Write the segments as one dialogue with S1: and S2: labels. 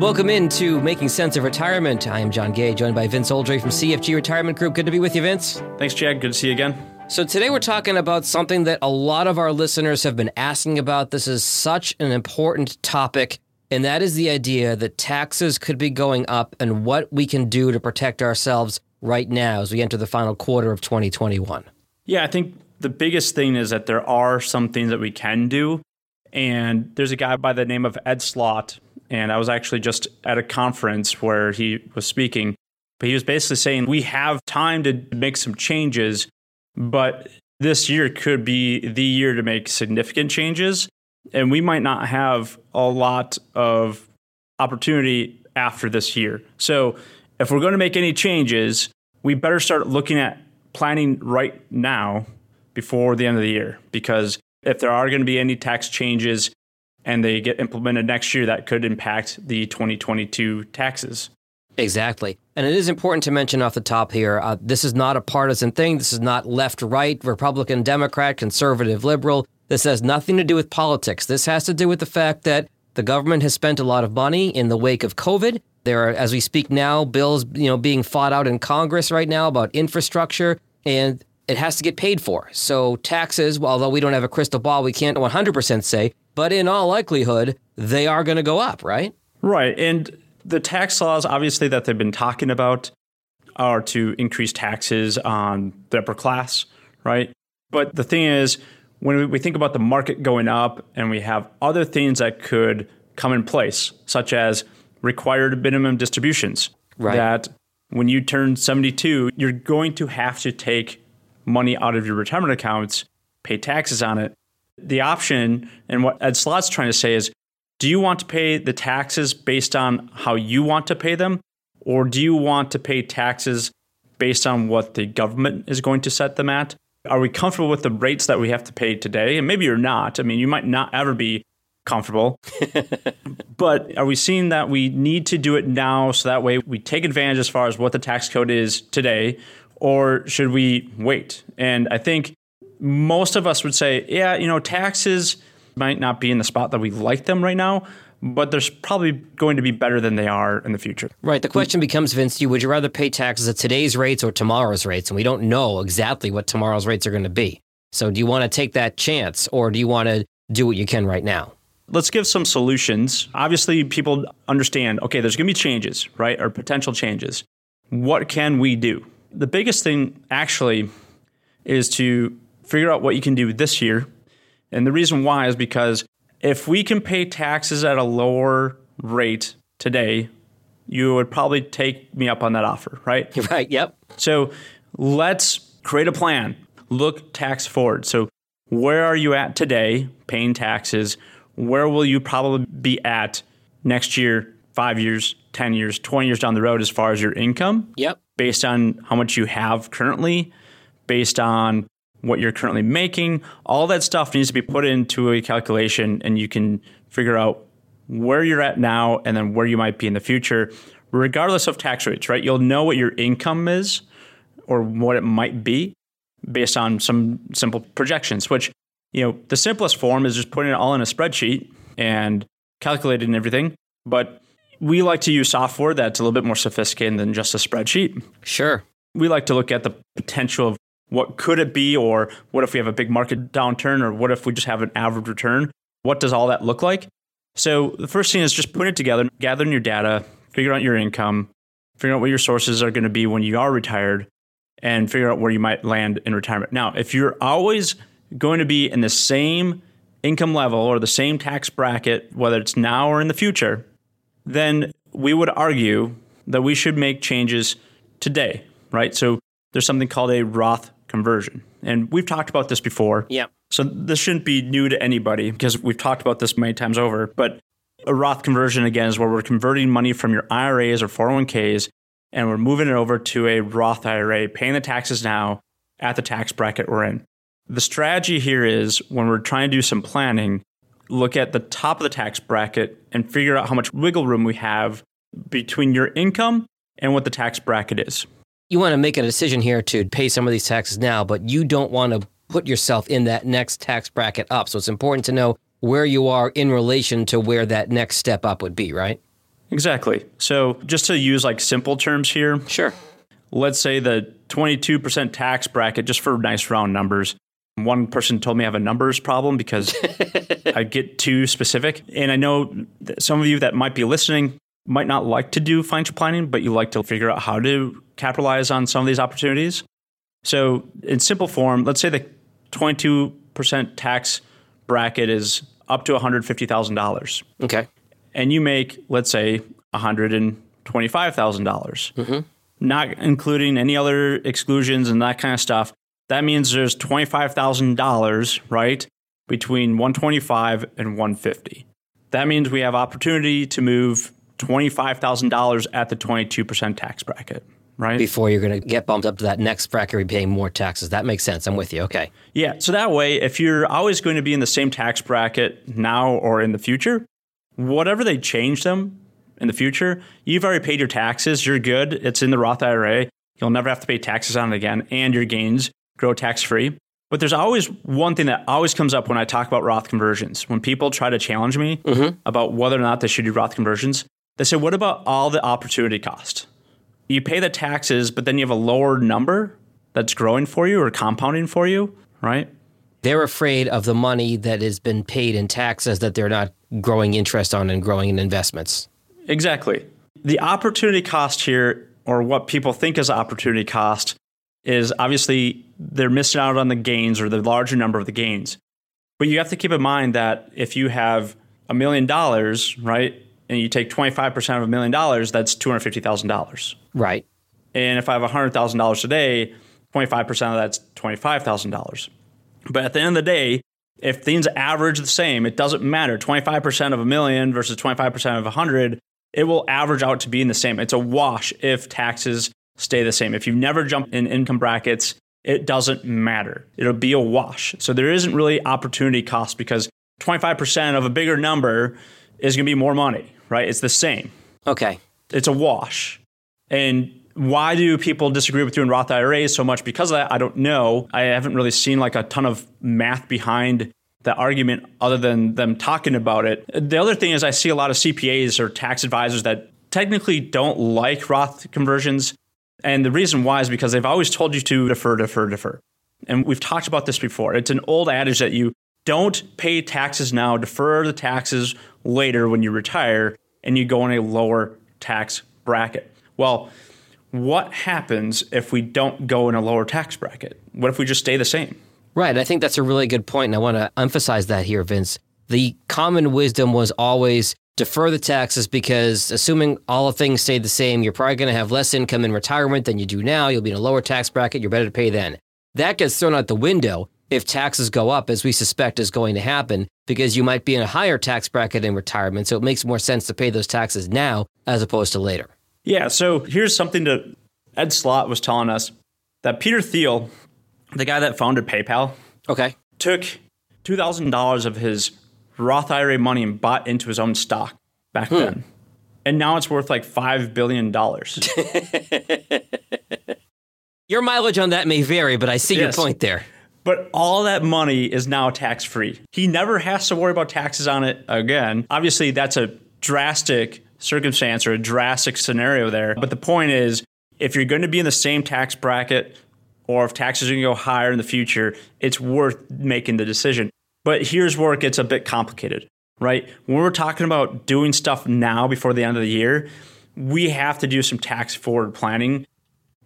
S1: Welcome into Making Sense of Retirement. I am John Gay, joined by Vince Oldray from CFG Retirement Group. Good to be with you, Vince.
S2: Thanks, Chad. Good to see you again.
S1: So, today we're talking about something that a lot of our listeners have been asking about. This is such an important topic, and that is the idea that taxes could be going up and what we can do to protect ourselves right now as we enter the final quarter of 2021.
S2: Yeah, I think the biggest thing is that there are some things that we can do. And there's a guy by the name of Ed Slott and I was actually just at a conference where he was speaking. But he was basically saying we have time to make some changes, but this year could be the year to make significant changes. And we might not have a lot of opportunity after this year. So if we're going to make any changes, we better start looking at planning right now before the end of the year. Because if there are going to be any tax changes, and they get implemented next year, that could impact the 2022 taxes.
S1: Exactly. And it is important to mention off the top here uh, this is not a partisan thing. This is not left, right, Republican, Democrat, conservative, liberal. This has nothing to do with politics. This has to do with the fact that the government has spent a lot of money in the wake of COVID. There are, as we speak now, bills you know being fought out in Congress right now about infrastructure, and it has to get paid for. So taxes, although we don't have a crystal ball, we can't 100% say but in all likelihood, they are going to go up, right?
S2: Right. And the tax laws, obviously, that they've been talking about are to increase taxes on the upper class, right? But the thing is, when we think about the market going up and we have other things that could come in place, such as required minimum distributions,
S1: right.
S2: that when you turn 72, you're going to have to take money out of your retirement accounts, pay taxes on it, the option, and what Ed Slott's trying to say is do you want to pay the taxes based on how you want to pay them? Or do you want to pay taxes based on what the government is going to set them at? Are we comfortable with the rates that we have to pay today? And maybe you're not. I mean, you might not ever be comfortable. but are we seeing that we need to do it now so that way we take advantage as far as what the tax code is today? Or should we wait? And I think most of us would say, yeah, you know, taxes might not be in the spot that we like them right now, but they're probably going to be better than they are in the future.
S1: Right. The question becomes, Vince, you would you rather pay taxes at today's rates or tomorrow's rates? And we don't know exactly what tomorrow's rates are going to be. So do you want to take that chance or do you want to do what you can right now?
S2: Let's give some solutions. Obviously, people understand, okay, there's going to be changes, right? Or potential changes. What can we do? The biggest thing actually is to figure out what you can do this year. And the reason why is because if we can pay taxes at a lower rate today, you would probably take me up on that offer, right?
S1: Right, yep.
S2: So let's create a plan. Look tax forward. So where are you at today paying taxes? Where will you probably be at next year, five years, 10 years, 20 years down the road as far as your income?
S1: Yep.
S2: Based on how much you have currently, based on what you're currently making. All that stuff needs to be put into a calculation, and you can figure out where you're at now and then where you might be in the future, regardless of tax rates, right? You'll know what your income is or what it might be based on some simple projections, which, you know, the simplest form is just putting it all in a spreadsheet and calculating everything. But we like to use software that's a little bit more sophisticated than just a spreadsheet.
S1: Sure.
S2: We like to look at the potential of what could it be? Or what if we have a big market downturn? Or what if we just have an average return? What does all that look like? So the first thing is just put it together, gathering your data, figure out your income, figure out what your sources are going to be when you are retired, and figure out where you might land in retirement. Now, if you're always going to be in the same income level or the same tax bracket, whether it's now or in the future, then we would argue that we should make changes today, right? So there's something called a Roth conversion. And we've talked about this before.
S1: Yeah.
S2: So this shouldn't be new to anybody because we've talked about this many times over. But a Roth conversion, again, is where we're converting money from your IRAs or 401ks and we're moving it over to a Roth IRA, paying the taxes now at the tax bracket we're in. The strategy here is when we're trying to do some planning, look at the top of the tax bracket and figure out how much wiggle room we have between your income and what the tax bracket is
S1: you want to make a decision here to pay some of these taxes now, but you don't want to put yourself in that next tax bracket up. So it's important to know where you are in relation to where that next step up would be, right?
S2: Exactly. So just to use like simple terms here,
S1: Sure.
S2: let's say the 22% tax bracket, just for nice round numbers. One person told me I have a numbers problem because I get too specific. And I know that some of you that might be listening might not like to do financial planning, but you like to figure out how to capitalize on some of these opportunities. So, in simple form, let's say the 22% tax bracket is up to $150,000
S1: Okay.
S2: and you make, let's say, $125,000, dollars mm-hmm. not including any other exclusions and that kind of stuff, that means there's $25,000, right, between 125 and 150. That means we have opportunity to move $25,000 at the 22% tax bracket, right?
S1: Before you're going to get bumped up to that next bracket, you're paying more taxes. That makes sense. I'm with you. Okay.
S2: Yeah. So that way, if you're always going to be in the same tax bracket now or in the future, whatever they change them in the future, you've already paid your taxes. You're good. It's in the Roth IRA. You'll never have to pay taxes on it again, and your gains grow tax free. But there's always one thing that always comes up when I talk about Roth conversions. When people try to challenge me mm-hmm. about whether or not they should do Roth conversions, they say, What about all the opportunity cost? You pay the taxes, but then you have a lower number that's growing for you or compounding for you, right?
S1: They're afraid of the money that has been paid in taxes that they're not growing interest on and growing in investments.
S2: Exactly. The opportunity cost here, or what people think is opportunity cost, is obviously they're missing out on the gains or the larger number of the gains. But you have to keep in mind that if you have a million dollars, right, and you take 25% of a million dollars, that's $250,000.
S1: Right.
S2: And if I have $100,000 today, 25% of that's $25,000. But at the end of the day, if things average the same, it doesn't matter. 25% of a million versus 25% of a 100, it will average out to being the same. It's a wash if taxes stay the same. If you've never jumped in income brackets, it doesn't matter. It'll be a wash. So there isn't really opportunity cost because 25% of a bigger number is going to be more money, right? It's the same
S1: Okay.
S2: it's a wash. And why do people disagree with doing Roth IRAs so much? Because of that, I don't know. I haven't really seen like a ton of math behind the argument other than them talking about it. The other thing is I see a lot of CPAs or tax advisors that technically don't like Roth conversions. And the reason why is because they've always told you to defer, defer, defer. And we've talked about this before. It's an old adage that you don't pay taxes now, defer the taxes later when you retire, and you go in a lower tax bracket. Well, what happens if we don't go in a lower tax bracket? What if we just stay the same?
S1: Right. I think that's a really good point, and I want to emphasize that here, Vince. The common wisdom was always defer the taxes because assuming all the things stay the same, you're probably going to have less income in retirement than you do now. You'll be in a lower tax bracket. You're better to pay then. That gets thrown out the window if taxes go up, as we suspect is going to happen, because you might be in a higher tax bracket in retirement. So it makes more sense to pay those taxes now as opposed to later.
S2: Yeah, so here's something that Ed Slott was telling us that Peter Thiel, the guy that founded PayPal,
S1: Okay.
S2: took $2,000 of his Roth IRA money and bought into his own stock back hmm. then. And now it's worth like $5 billion.
S1: Your mileage on that may vary, but I see
S2: Yes.
S1: your point there.
S2: But all that money is now tax free. He never has to worry about taxes on it again. Obviously, that's a drastic circumstance or a drastic scenario there. But the point is, if you're going to be in the same tax bracket or if taxes are going to go higher in the future, it's worth making the decision. But here's where it gets a bit complicated, right? When we're talking about doing stuff now before the end of the year, we have to do some tax forward planning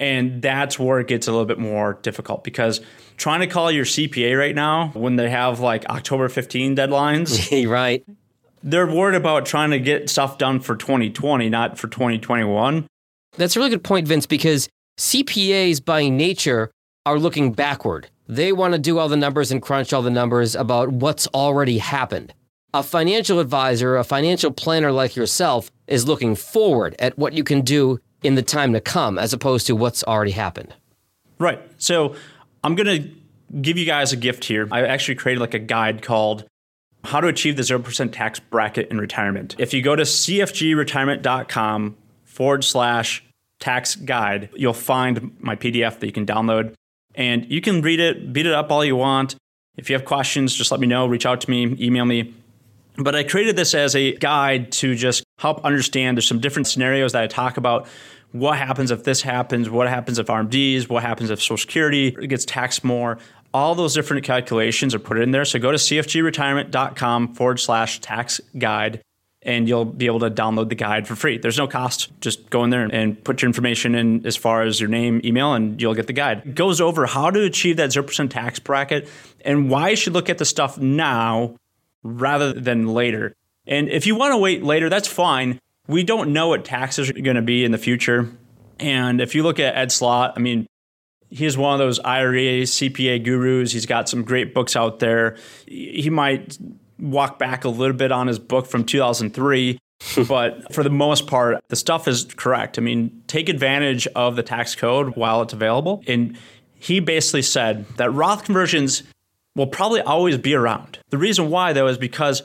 S2: and that's where it gets a little bit more difficult because trying to call your CPA right now when they have like October 15 deadlines,
S1: right.
S2: they're worried about trying to get stuff done for 2020, not for 2021.
S1: That's a really good point, Vince, because CPAs by nature are looking backward. They want to do all the numbers and crunch all the numbers about what's already happened. A financial advisor, a financial planner like yourself, is looking forward at what you can do in the time to come as opposed to what's already happened.
S2: Right. So I'm going to give you guys a gift here. I actually created like a guide called How to Achieve the 0% Tax Bracket in Retirement. If you go to cfgretirement.com forward slash tax guide, you'll find my PDF that you can download and you can read it, beat it up all you want. If you have questions, just let me know, reach out to me, email me. But I created this as a guide to just help understand there's some different scenarios that I talk about. What happens if this happens? What happens if RMDs? What happens if Social Security gets taxed more? All those different calculations are put in there. So go to cfgretirement.com forward slash tax guide and you'll be able to download the guide for free. There's no cost. Just go in there and put your information in as far as your name, email, and you'll get the guide. It goes over how to achieve that 0% tax bracket and why you should look at the stuff now rather than later. And if you want to wait later, that's fine. We don't know what taxes are going to be in the future. And if you look at Ed Slott, I mean, he's one of those IRA CPA gurus. He's got some great books out there. He might walk back a little bit on his book from 2003. but for the most part, the stuff is correct. I mean, take advantage of the tax code while it's available. And he basically said that Roth conversions will probably always be around. The reason why, though, is because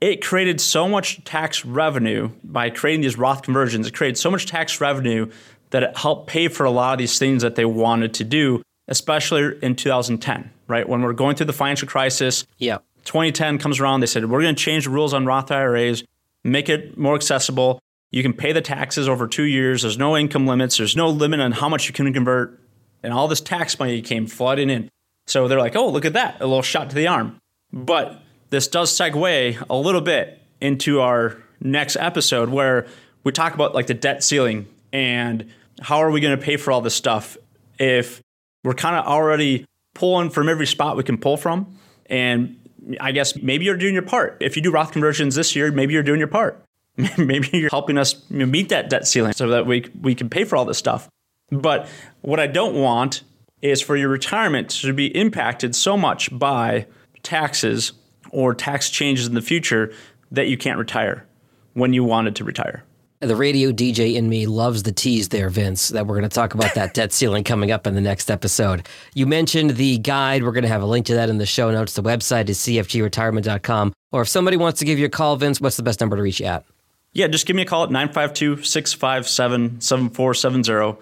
S2: it created so much tax revenue by creating these Roth conversions. It created so much tax revenue that it helped pay for a lot of these things that they wanted to do, especially in 2010, right? When we're going through the financial crisis.
S1: Yeah.
S2: 2010 comes around, they said, we're going to change the rules on Roth IRAs, make it more accessible. You can pay the taxes over two years. There's no income limits. There's no limit on how much you can convert. And all this tax money came flooding in. So they're like, oh, look at that, a little shot to the arm. But this does segue a little bit into our next episode where we talk about like the debt ceiling and how are we going to pay for all this stuff if we're kind of already pulling from every spot we can pull from and I guess maybe you're doing your part. If you do Roth conversions this year, maybe you're doing your part. maybe you're helping us meet that debt ceiling so that we we can pay for all this stuff. But what I don't want is for your retirement to be impacted so much by taxes or tax changes in the future that you can't retire when you wanted to retire.
S1: The radio DJ in me loves the tease there, Vince, that we're going to talk about that debt ceiling coming up in the next episode. You mentioned the guide. We're going to have a link to that in the show notes. The website is cfgretirement.com. Or if somebody wants to give you a call, Vince, what's the best number to reach you at?
S2: Yeah, just give me a call at 952 657 7470.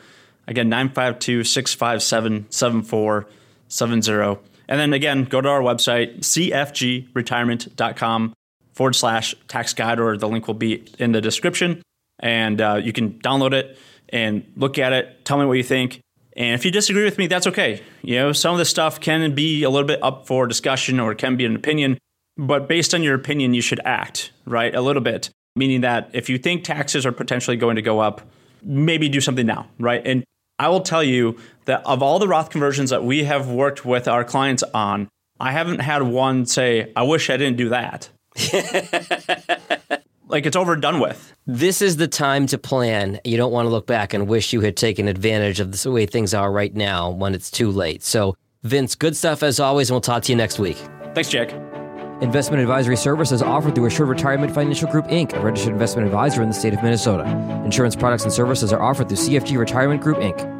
S2: Again, 952 657 7470. And then again, go to our website, cfgretirement.com forward slash tax guide, or the link will be in the description. And uh, you can download it and look at it. Tell me what you think. And if you disagree with me, that's okay. You know, some of this stuff can be a little bit up for discussion or can be an opinion, but based on your opinion, you should act, right? A little bit. Meaning that if you think taxes are potentially going to go up, maybe do something now, right? And I will tell you that of all the Roth conversions that we have worked with our clients on, I haven't had one say, I wish I didn't do that. like it's over done with.
S1: This is the time to plan. You don't want to look back and wish you had taken advantage of the way things are right now when it's too late. So, Vince, good stuff as always, and we'll talk to you next week.
S2: Thanks, Jack.
S1: Investment advisory services offered through Assured Retirement Financial Group Inc., a registered investment advisor in the state of Minnesota. Insurance products and services are offered through CFG Retirement Group Inc.